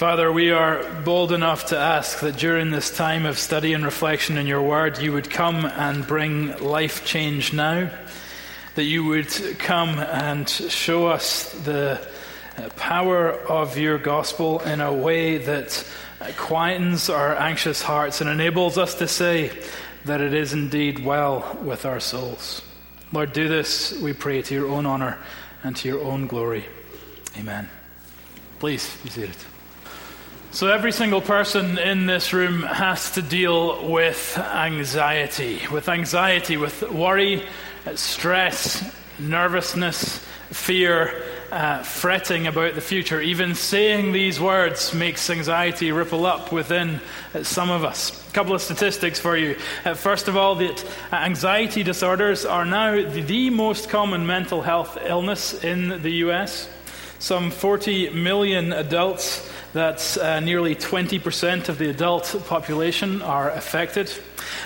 Father, we are bold enough to ask that during this time of study and reflection in your word, you would come and bring life change now, that you would come and show us the power of your gospel in a way that quietens our anxious hearts and enables us to say that it is indeed well with our souls. Lord, do this, we pray, to your own honor and to your own glory. Amen. Please be seated. So, every single person in this room has to deal with anxiety, with anxiety, with worry, stress, nervousness, fear, uh, fretting about the future. Even saying these words makes anxiety ripple up within some of us. A couple of statistics for you. Uh, first of all, that anxiety disorders are now the most common mental health illness in the US. Some 40 million adults that's uh, nearly 20% of the adult population are affected.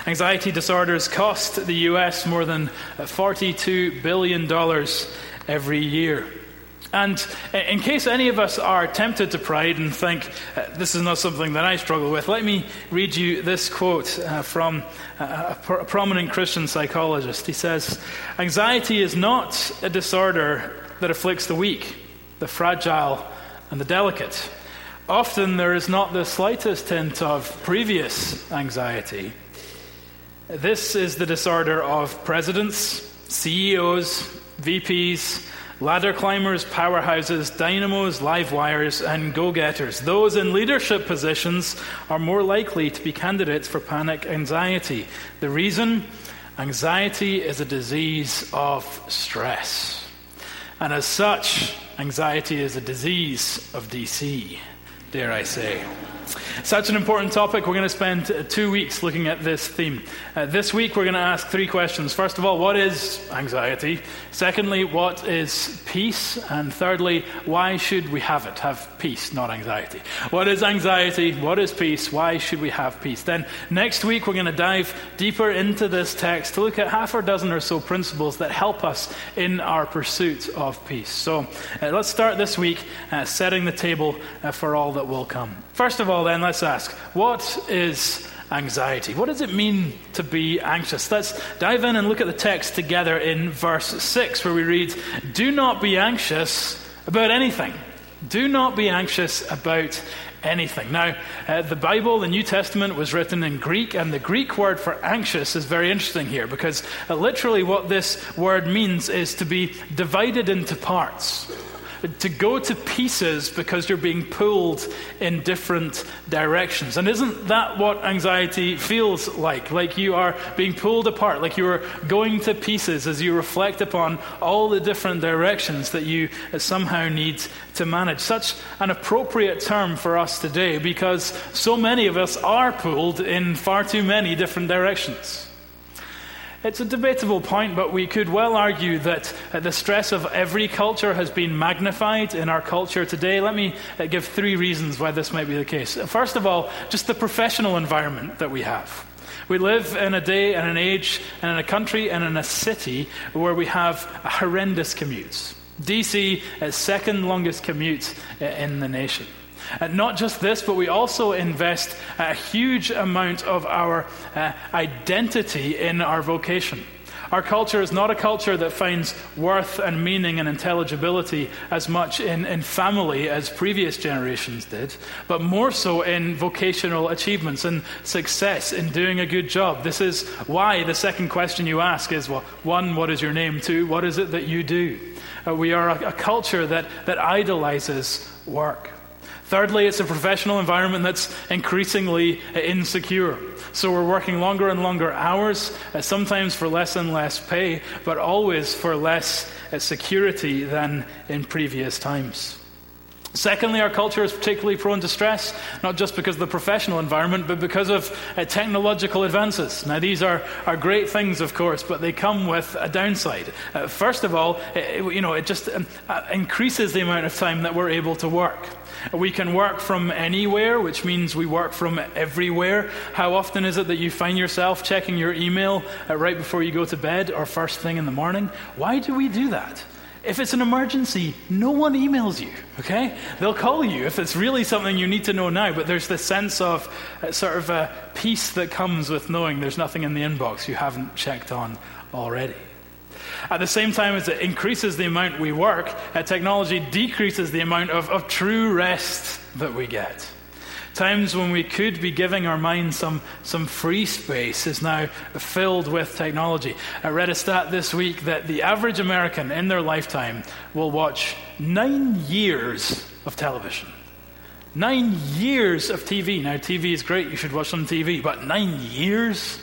Anxiety disorders cost the US more than $42 billion every year. And in case any of us are tempted to pride and think, uh, this is not something that I struggle with, let me read you this quote uh, from a, a prominent Christian psychologist. He says, Anxiety is not a disorder that afflicts the weak, the fragile, and the delicate. Often there is not the slightest hint of previous anxiety. This is the disorder of presidents, CEOs, VPs, ladder climbers, powerhouses, dynamos, live wires, and go getters. Those in leadership positions are more likely to be candidates for panic anxiety. The reason? Anxiety is a disease of stress. And as such, anxiety is a disease of DC dare I say. Such an important topic. We're going to spend two weeks looking at this theme. Uh, this week, we're going to ask three questions. First of all, what is anxiety? Secondly, what is peace? And thirdly, why should we have it? Have peace, not anxiety. What is anxiety? What is peace? Why should we have peace? Then, next week, we're going to dive deeper into this text to look at half a dozen or so principles that help us in our pursuit of peace. So, uh, let's start this week uh, setting the table uh, for all that will come. First of all, then, let's ask what is anxiety? What does it mean to be anxious? Let's dive in and look at the text together in verse 6, where we read, Do not be anxious about anything. Do not be anxious about anything. Now, uh, the Bible, the New Testament, was written in Greek, and the Greek word for anxious is very interesting here because uh, literally what this word means is to be divided into parts to go to pieces because you're being pulled in different directions. And isn't that what anxiety feels like? Like you are being pulled apart, like you are going to pieces as you reflect upon all the different directions that you somehow need to manage. Such an appropriate term for us today because so many of us are pulled in far too many different directions. It's a debatable point, but we could well argue that uh, the stress of every culture has been magnified in our culture today. Let me uh, give three reasons why this might be the case. First of all, just the professional environment that we have. We live in a day and an age and in a country and in a city where we have horrendous commutes. DC is second longest commute uh, in the nation. Uh, not just this, but we also invest a huge amount of our uh, identity in our vocation. Our culture is not a culture that finds worth and meaning and intelligibility as much in, in family as previous generations did, but more so in vocational achievements and success in doing a good job. This is why the second question you ask is well, one, what is your name? Two, what is it that you do? Uh, we are a, a culture that, that idolizes work. Thirdly, it's a professional environment that's increasingly insecure. So we're working longer and longer hours, uh, sometimes for less and less pay, but always for less uh, security than in previous times. Secondly, our culture is particularly prone to stress, not just because of the professional environment, but because of uh, technological advances. Now, these are, are great things, of course, but they come with a downside. Uh, first of all, it, you know, it just um, uh, increases the amount of time that we're able to work. We can work from anywhere, which means we work from everywhere. How often is it that you find yourself checking your email uh, right before you go to bed or first thing in the morning? Why do we do that? If it's an emergency, no one emails you, okay? They'll call you if it's really something you need to know now, but there's this sense of uh, sort of a peace that comes with knowing there's nothing in the inbox you haven't checked on already. At the same time as it increases the amount we work, uh, technology decreases the amount of, of true rest that we get. Times when we could be giving our minds some, some free space is now filled with technology. I read a stat this week that the average American in their lifetime will watch nine years of television. Nine years of TV. Now, TV is great, you should watch some TV, but nine years?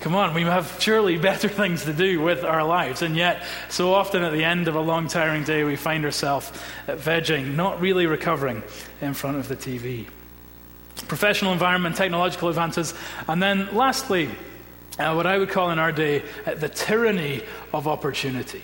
Come on, we have surely better things to do with our lives. And yet, so often at the end of a long, tiring day, we find ourselves vegging, not really recovering in front of the TV professional environment, technological advances, and then lastly, uh, what I would call in our day uh, the tyranny of opportunity.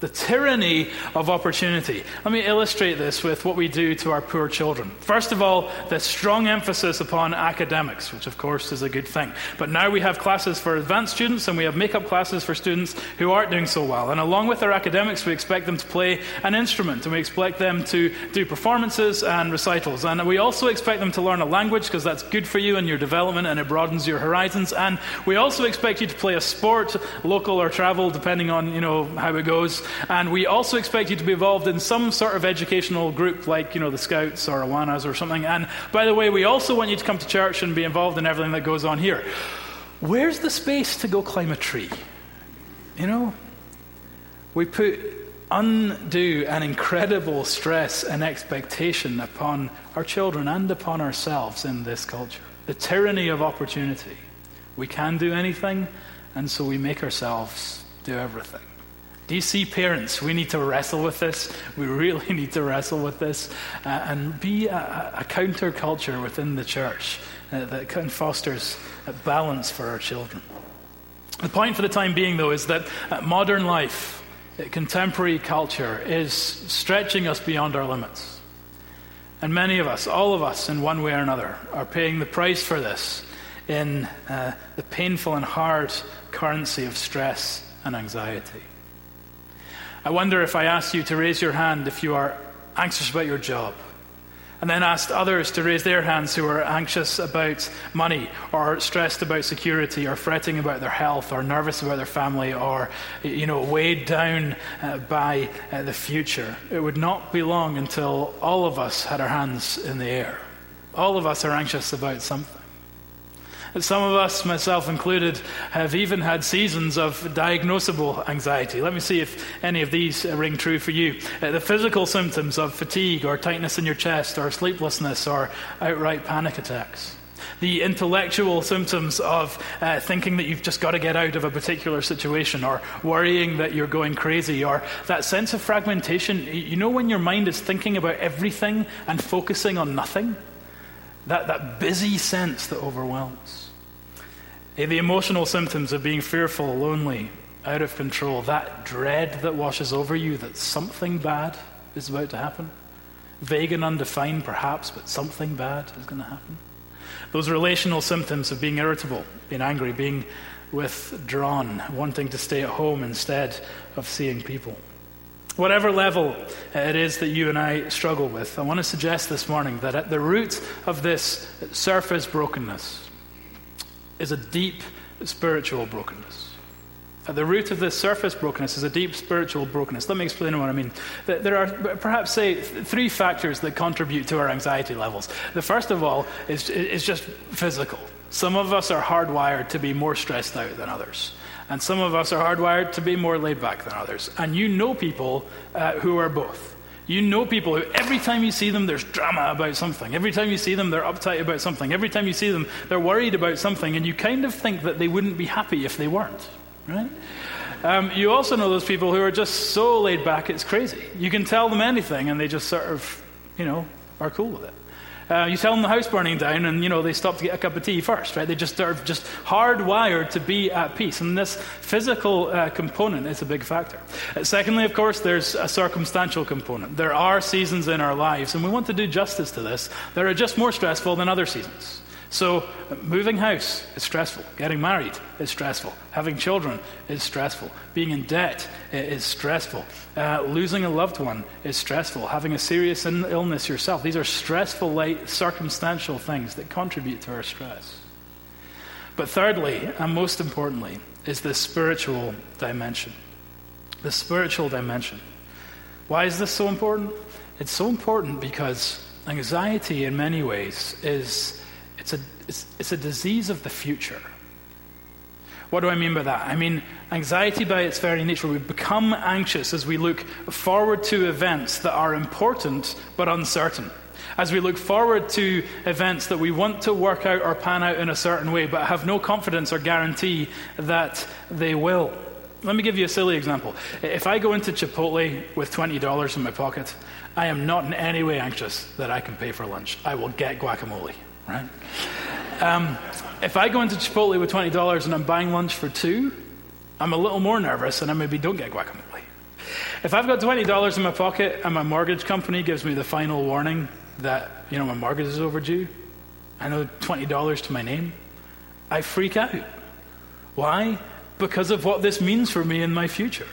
The tyranny of opportunity. Let me illustrate this with what we do to our poor children. First of all, the strong emphasis upon academics, which of course is a good thing. But now we have classes for advanced students and we have makeup classes for students who aren't doing so well. And along with their academics, we expect them to play an instrument and we expect them to do performances and recitals. And we also expect them to learn a language because that's good for you and your development and it broadens your horizons. And we also expect you to play a sport, local or travel, depending on you know how it goes. And we also expect you to be involved in some sort of educational group like, you know, the Scouts or Awanas or something. And by the way, we also want you to come to church and be involved in everything that goes on here. Where's the space to go climb a tree? You know? We put undue and incredible stress and expectation upon our children and upon ourselves in this culture. The tyranny of opportunity. We can do anything, and so we make ourselves do everything. Do you see, parents? We need to wrestle with this. We really need to wrestle with this uh, and be a, a counterculture within the church uh, that of fosters a balance for our children. The point for the time being, though, is that uh, modern life, uh, contemporary culture, is stretching us beyond our limits. And many of us, all of us, in one way or another, are paying the price for this in uh, the painful and hard currency of stress and anxiety. I wonder if I asked you to raise your hand if you are anxious about your job, and then asked others to raise their hands who are anxious about money, or stressed about security, or fretting about their health, or nervous about their family, or you know weighed down uh, by uh, the future. It would not be long until all of us had our hands in the air. All of us are anxious about something. Some of us, myself included, have even had seasons of diagnosable anxiety. Let me see if any of these ring true for you. Uh, the physical symptoms of fatigue or tightness in your chest or sleeplessness or outright panic attacks. The intellectual symptoms of uh, thinking that you've just got to get out of a particular situation or worrying that you're going crazy or that sense of fragmentation. You know, when your mind is thinking about everything and focusing on nothing? That, that busy sense that overwhelms. Eh, the emotional symptoms of being fearful, lonely, out of control, that dread that washes over you that something bad is about to happen. Vague and undefined, perhaps, but something bad is going to happen. Those relational symptoms of being irritable, being angry, being withdrawn, wanting to stay at home instead of seeing people. Whatever level it is that you and I struggle with, I want to suggest this morning that at the root of this surface brokenness is a deep spiritual brokenness. At the root of this surface brokenness is a deep spiritual brokenness. Let me explain what I mean. There are perhaps, say, three factors that contribute to our anxiety levels. The first of all is, is just physical. Some of us are hardwired to be more stressed out than others. And some of us are hardwired to be more laid back than others. And you know people uh, who are both. You know people who, every time you see them, there's drama about something. Every time you see them, they're uptight about something. Every time you see them, they're worried about something. And you kind of think that they wouldn't be happy if they weren't, right? Um, you also know those people who are just so laid back, it's crazy. You can tell them anything, and they just sort of, you know, are cool with it. Uh, you tell them the house burning down, and you know they stop to get a cup of tea first, right? They just are just hardwired to be at peace, and this physical uh, component is a big factor. Uh, secondly, of course, there's a circumstantial component. There are seasons in our lives, and we want to do justice to this. That are just more stressful than other seasons. So, moving house is stressful. Getting married is stressful. Having children is stressful. Being in debt is stressful. Uh, losing a loved one is stressful. Having a serious illness yourself. These are stressful, light, circumstantial things that contribute to our stress. But thirdly, and most importantly, is the spiritual dimension. The spiritual dimension. Why is this so important? It's so important because anxiety, in many ways, is it's a, it's, it's a disease of the future. What do I mean by that? I mean, anxiety by its very nature, we become anxious as we look forward to events that are important but uncertain. As we look forward to events that we want to work out or pan out in a certain way but have no confidence or guarantee that they will. Let me give you a silly example. If I go into Chipotle with $20 in my pocket, I am not in any way anxious that I can pay for lunch. I will get guacamole right? Um, if I go into Chipotle with $20 and I'm buying lunch for two, I'm a little more nervous and I maybe don't get guacamole. If I've got $20 in my pocket and my mortgage company gives me the final warning that, you know, my mortgage is overdue, I know $20 to my name, I freak out. Why? Because of what this means for me in my future.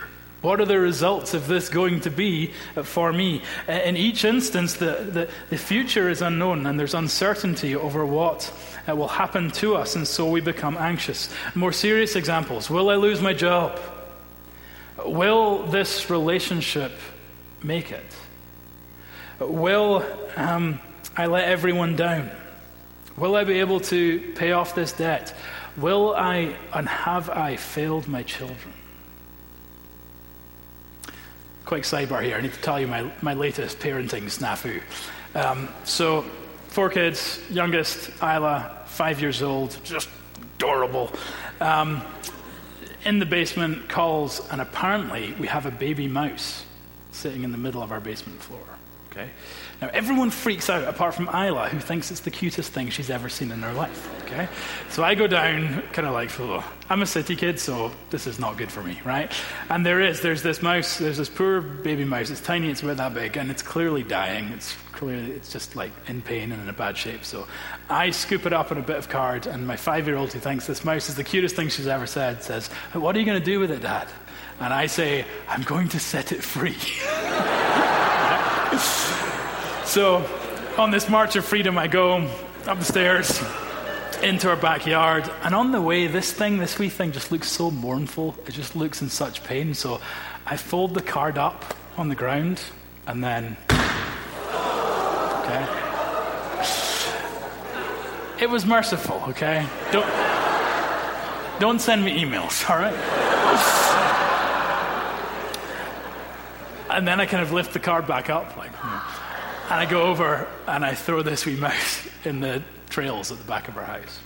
What are the results of this going to be for me? In each instance, the, the, the future is unknown and there's uncertainty over what uh, will happen to us, and so we become anxious. More serious examples Will I lose my job? Will this relationship make it? Will um, I let everyone down? Will I be able to pay off this debt? Will I and have I failed my children? Quick sidebar here. I need to tell you my, my latest parenting snafu. Um, so, four kids, youngest, Isla, five years old, just adorable. Um, in the basement, calls, and apparently we have a baby mouse sitting in the middle of our basement floor. Okay? Now, everyone freaks out apart from Isla, who thinks it's the cutest thing she's ever seen in her life. Okay? So I go down, kind of like, oh, I'm a city kid, so this is not good for me, right? And there is, there's this mouse, there's this poor baby mouse. It's tiny, it's about that big, and it's clearly dying. It's clearly, it's just like in pain and in a bad shape. So I scoop it up in a bit of card, and my five year old, who thinks this mouse is the cutest thing she's ever said, says, What are you going to do with it, Dad? And I say, I'm going to set it free. So, on this march of freedom, I go up the stairs into our backyard. And on the way, this thing, this wee thing, just looks so mournful. It just looks in such pain. So, I fold the card up on the ground and then. Okay. It was merciful, okay? Don't, don't send me emails, all right? And then I kind of lift the card back up, like. And I go over and I throw this wee mouse in the trails at the back of our house.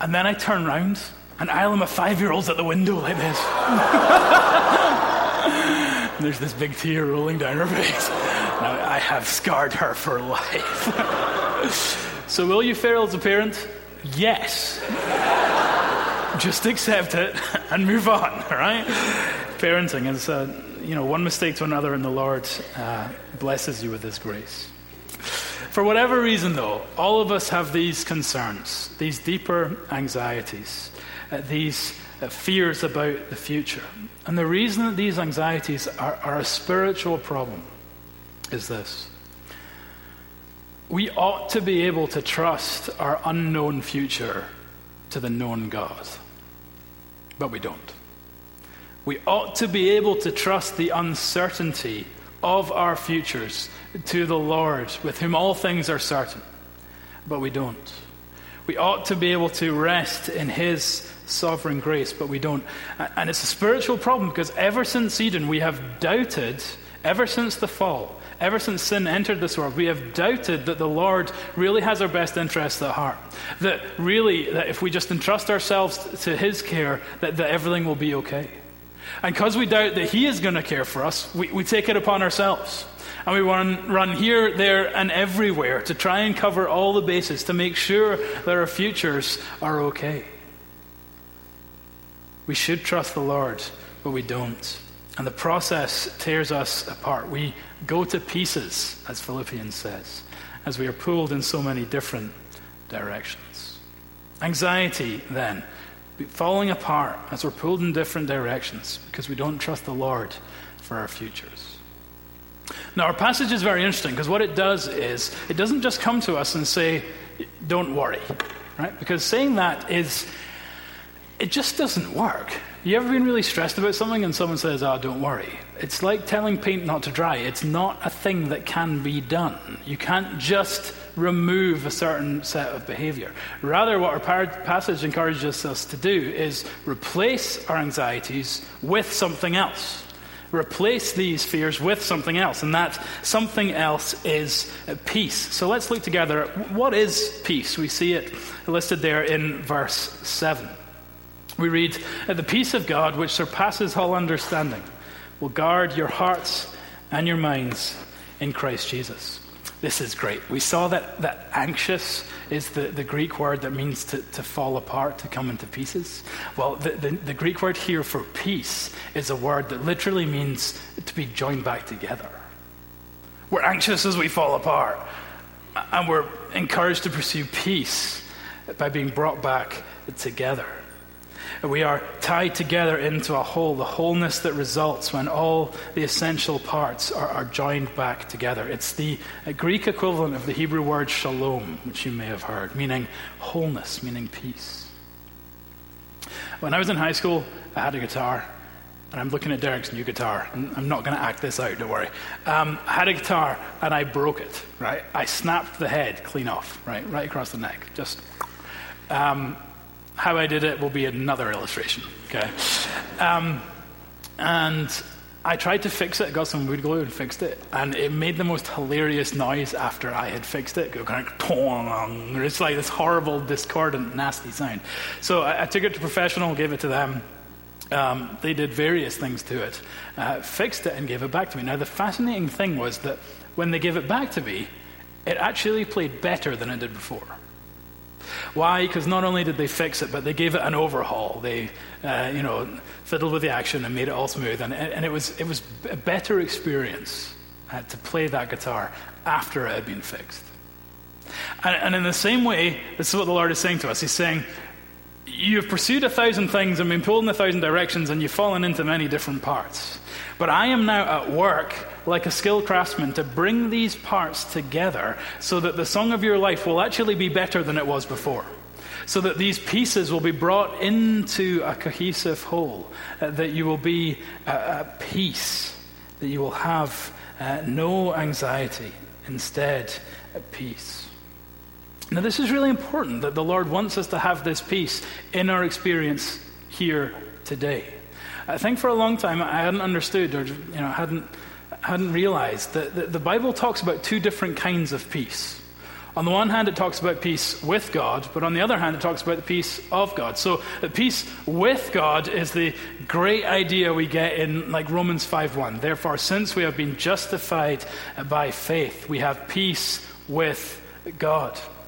And then I turn round and Isla, my five year old's at the window like this. and there's this big tear rolling down her face. Now, I have scarred her for life. so, will you fail as a parent? Yes. Just accept it and move on, all right? Parenting is. Uh, you know, one mistake to another, and the Lord uh, blesses you with His grace. For whatever reason, though, all of us have these concerns, these deeper anxieties, uh, these uh, fears about the future. And the reason that these anxieties are, are a spiritual problem is this we ought to be able to trust our unknown future to the known God, but we don't. We ought to be able to trust the uncertainty of our futures to the Lord, with whom all things are certain. But we don't. We ought to be able to rest in His sovereign grace, but we don't. And it's a spiritual problem because ever since Eden, we have doubted, ever since the fall, ever since sin entered this world, we have doubted that the Lord really has our best interests at heart. That really, that if we just entrust ourselves to His care, that, that everything will be okay. And because we doubt that He is going to care for us, we, we take it upon ourselves. And we run, run here, there, and everywhere to try and cover all the bases to make sure that our futures are okay. We should trust the Lord, but we don't. And the process tears us apart. We go to pieces, as Philippians says, as we are pulled in so many different directions. Anxiety, then, falling apart as we're pulled in different directions because we don't trust the Lord for our futures. Now, our passage is very interesting because what it does is it doesn't just come to us and say, don't worry, right? Because saying that is, it just doesn't work. You ever been really stressed about something and someone says, oh, don't worry? It's like telling paint not to dry. It's not a thing that can be done. You can't just remove a certain set of behavior. Rather, what our passage encourages us to do is replace our anxieties with something else. Replace these fears with something else, and that something else is uh, peace. So let's look together what is peace. We see it listed there in verse 7. We read, The peace of God, which surpasses all understanding, will guard your hearts and your minds in Christ Jesus. This is great. We saw that, that anxious is the, the Greek word that means to, to fall apart, to come into pieces. Well, the, the, the Greek word here for peace is a word that literally means to be joined back together. We're anxious as we fall apart, and we're encouraged to pursue peace by being brought back together. We are tied together into a whole, the wholeness that results when all the essential parts are, are joined back together. It's the Greek equivalent of the Hebrew word shalom, which you may have heard, meaning wholeness, meaning peace. When I was in high school, I had a guitar. And I'm looking at Derek's new guitar. I'm not going to act this out, don't worry. Um, I had a guitar and I broke it, right? I snapped the head clean off, right? Right across the neck. Just. Um, how I did it will be another illustration, okay? Um, and I tried to fix it, got some wood glue and fixed it, and it made the most hilarious noise after I had fixed it. It's like this horrible, discordant, nasty sound. So I, I took it to professional, gave it to them. Um, they did various things to it, uh, fixed it, and gave it back to me. Now, the fascinating thing was that when they gave it back to me, it actually played better than it did before. Why? Because not only did they fix it, but they gave it an overhaul. They, uh, you know, fiddled with the action and made it all smooth. And, and it, was, it was a better experience uh, to play that guitar after it had been fixed. And, and in the same way, this is what the Lord is saying to us. He's saying, You've pursued a thousand things and been pulled in a thousand directions, and you've fallen into many different parts. But I am now at work like a skilled craftsman to bring these parts together so that the song of your life will actually be better than it was before. So that these pieces will be brought into a cohesive whole, uh, that you will be uh, at peace, that you will have uh, no anxiety, instead, at peace. Now, this is really important that the Lord wants us to have this peace in our experience here today. I think for a long time I hadn't understood or you know, hadn't, hadn't realized that the, the Bible talks about two different kinds of peace. On the one hand, it talks about peace with God, but on the other hand, it talks about the peace of God. So, the peace with God is the great idea we get in like Romans 5:1. Therefore, since we have been justified by faith, we have peace with God.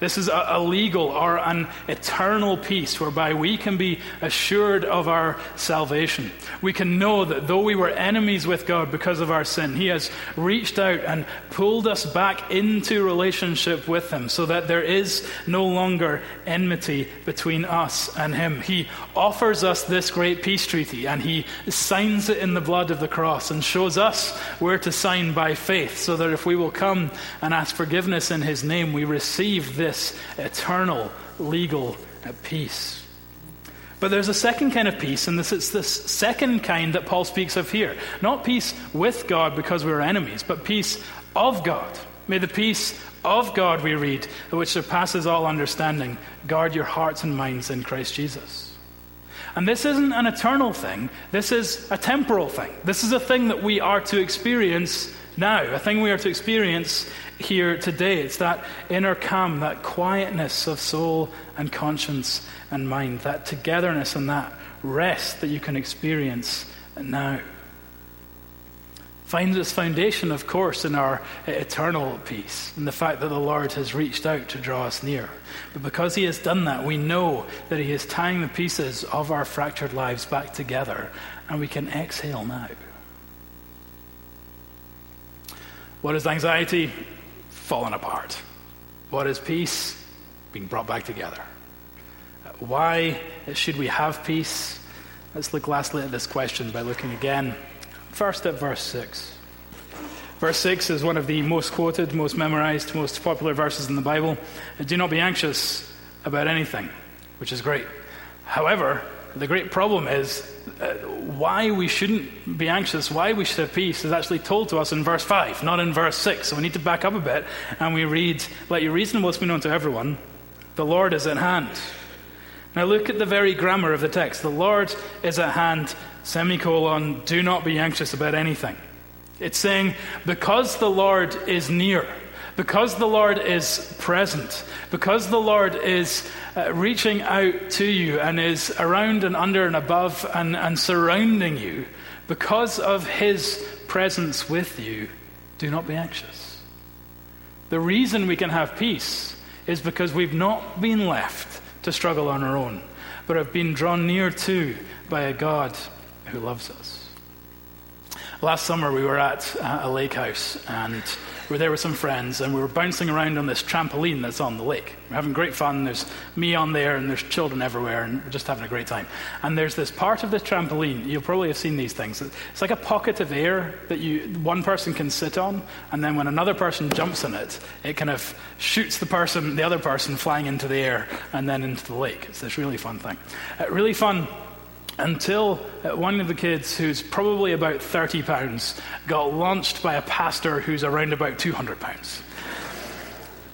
This is a, a, legal or an eternal peace whereby we can be assured of our salvation. We can know that though we were enemies with God because of our sin, He has reached out and pulled us back into relationship with Him so that there is no longer enmity between us and Him. He offers us this great peace treaty and He signs it in the blood of the cross and shows us where to sign by faith so that if we will come and ask forgiveness in His name, we receive this this eternal legal peace. But there's a second kind of peace, and this is this second kind that Paul speaks of here. Not peace with God because we're enemies, but peace of God. May the peace of God, we read, which surpasses all understanding, guard your hearts and minds in Christ Jesus. And this isn't an eternal thing, this is a temporal thing. This is a thing that we are to experience now, a thing we are to experience here today. It's that inner calm, that quietness of soul and conscience and mind, that togetherness and that rest that you can experience now. Finds its foundation, of course, in our eternal peace, in the fact that the Lord has reached out to draw us near. But because He has done that, we know that He is tying the pieces of our fractured lives back together, and we can exhale now. What is anxiety? Fallen apart. What is peace? being brought back together. Uh, why should we have peace? Let's look lastly at this question by looking again first at verse 6. Verse 6 is one of the most quoted, most memorized, most popular verses in the Bible. Uh, do not be anxious about anything, which is great. However, the great problem is uh, why we shouldn't be anxious, why we should have peace, is actually told to us in verse 5, not in verse 6. So we need to back up a bit and we read, Let your reasonableness be known to everyone, the Lord is at hand. Now look at the very grammar of the text. The Lord is at hand, semicolon, do not be anxious about anything. It's saying, because the Lord is near, because the Lord is present, because the Lord is uh, reaching out to you and is around and under and above and, and surrounding you, because of his presence with you, do not be anxious. The reason we can have peace is because we've not been left to struggle on our own, but have been drawn near to by a God who loves us. Last summer, we were at uh, a lake house and were there with some friends and we were bouncing around on this trampoline that's on the lake. We're having great fun. There's me on there and there's children everywhere and we're just having a great time. And there's this part of the trampoline, you'll probably have seen these things. It's like a pocket of air that you, one person can sit on and then when another person jumps in it, it kind of shoots the person, the other person flying into the air and then into the lake. It's this really fun thing. Uh, really fun until uh, one of the kids, who's probably about 30 pounds, got launched by a pastor who's around about 200 pounds.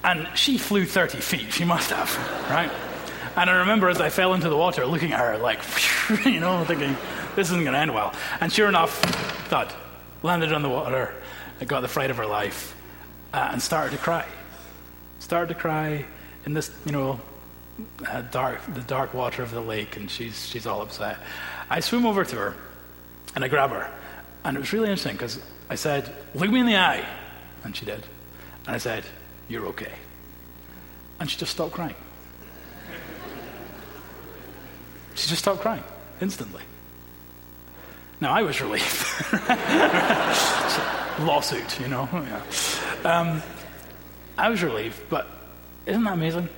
And she flew 30 feet, she must have, right? And I remember as I fell into the water, looking at her like, you know, thinking, this isn't going to end well. And sure enough, thud, landed on the water, got the fright of her life, uh, and started to cry. Started to cry in this, you know, dark, the dark water of the lake, and she's, she's all upset. I swim over to her, and I grab her. And it was really interesting because I said, Look me in the eye. And she did. And I said, You're okay. And she just stopped crying. she just stopped crying instantly. Now, I was relieved. Lawsuit, you know. Yeah. Um, I was relieved, but isn't that amazing?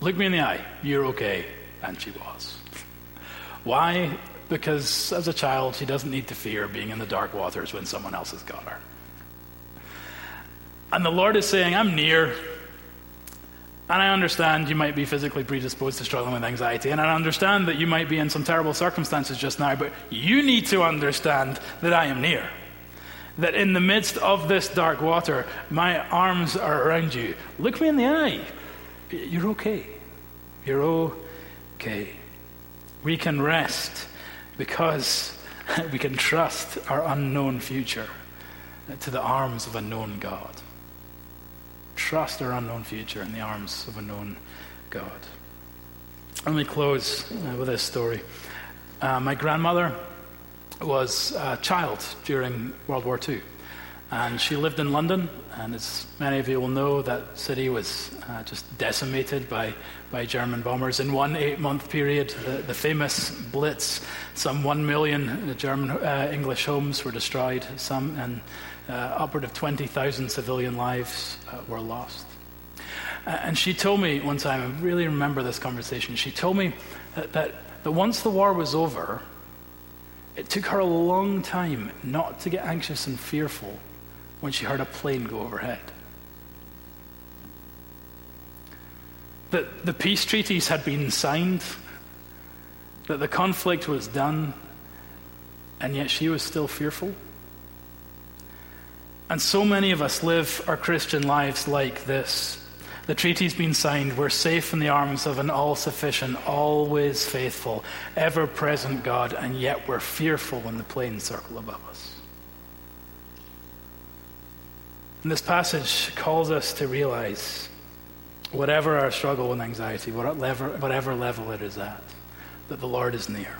Look me in the eye. You're okay. And she was. Why? Because as a child, she doesn't need to fear being in the dark waters when someone else has got her. And the Lord is saying, I'm near. And I understand you might be physically predisposed to struggling with anxiety. And I understand that you might be in some terrible circumstances just now. But you need to understand that I am near. That in the midst of this dark water, my arms are around you. Look me in the eye. You're okay. You're okay. We can rest because we can trust our unknown future to the arms of a known God. Trust our unknown future in the arms of a known God. Let me close uh, with this story. Uh, my grandmother was a child during World War II. And she lived in London, and as many of you will know, that city was uh, just decimated by, by German bombers. In one eight month period, the, the famous Blitz, some one million German uh, English homes were destroyed, some, and uh, upward of 20,000 civilian lives uh, were lost. and she told me one time, I really remember this conversation, she told me that, that, that once the war was over, it took her a long time not to get anxious and fearful when she heard a plane go overhead. That the peace treaties had been signed, that the conflict was done, and yet she was still fearful. And so many of us live our Christian lives like this. The treaty's been signed. We're safe in the arms of an all sufficient, always faithful, ever present God, and yet we're fearful when the planes circle above us. And this passage calls us to realize whatever our struggle and anxiety, whatever, whatever level it is at, that the Lord is near.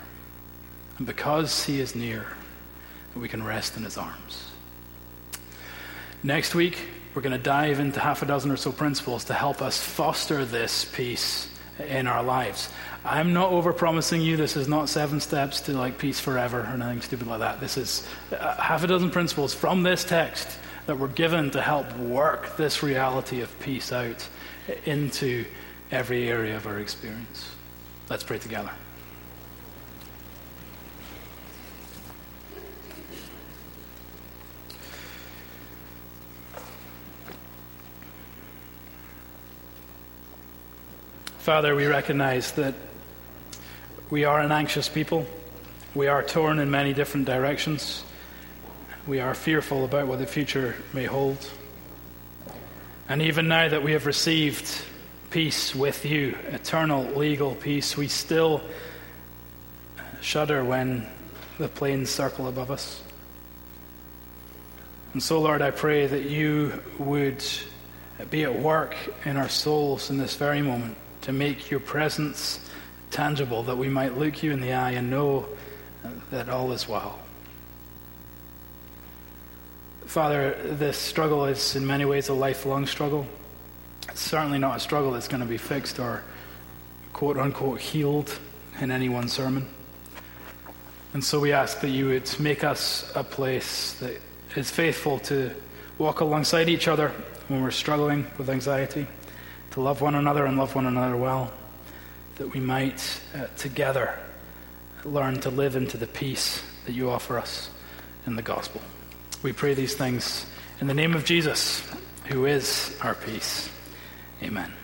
And because He is near, we can rest in His arms. Next week, we're going to dive into half a dozen or so principles to help us foster this peace in our lives. I'm not over promising you this is not seven steps to like peace forever or anything stupid like that. This is uh, half a dozen principles from this text that we're given to help work this reality of peace out into every area of our experience. Let's pray together. Father, we recognize that we are an anxious people. We are torn in many different directions. We are fearful about what the future may hold. And even now that we have received peace with you, eternal legal peace, we still shudder when the planes circle above us. And so, Lord, I pray that you would be at work in our souls in this very moment to make your presence tangible, that we might look you in the eye and know that all is well. Father, this struggle is in many ways a lifelong struggle. It's certainly not a struggle that's going to be fixed or quote unquote healed in any one sermon. And so we ask that you would make us a place that is faithful to walk alongside each other when we're struggling with anxiety to love one another and love one another well, that we might uh, together learn to live into the peace that you offer us in the gospel. We pray these things in the name of Jesus, who is our peace. Amen.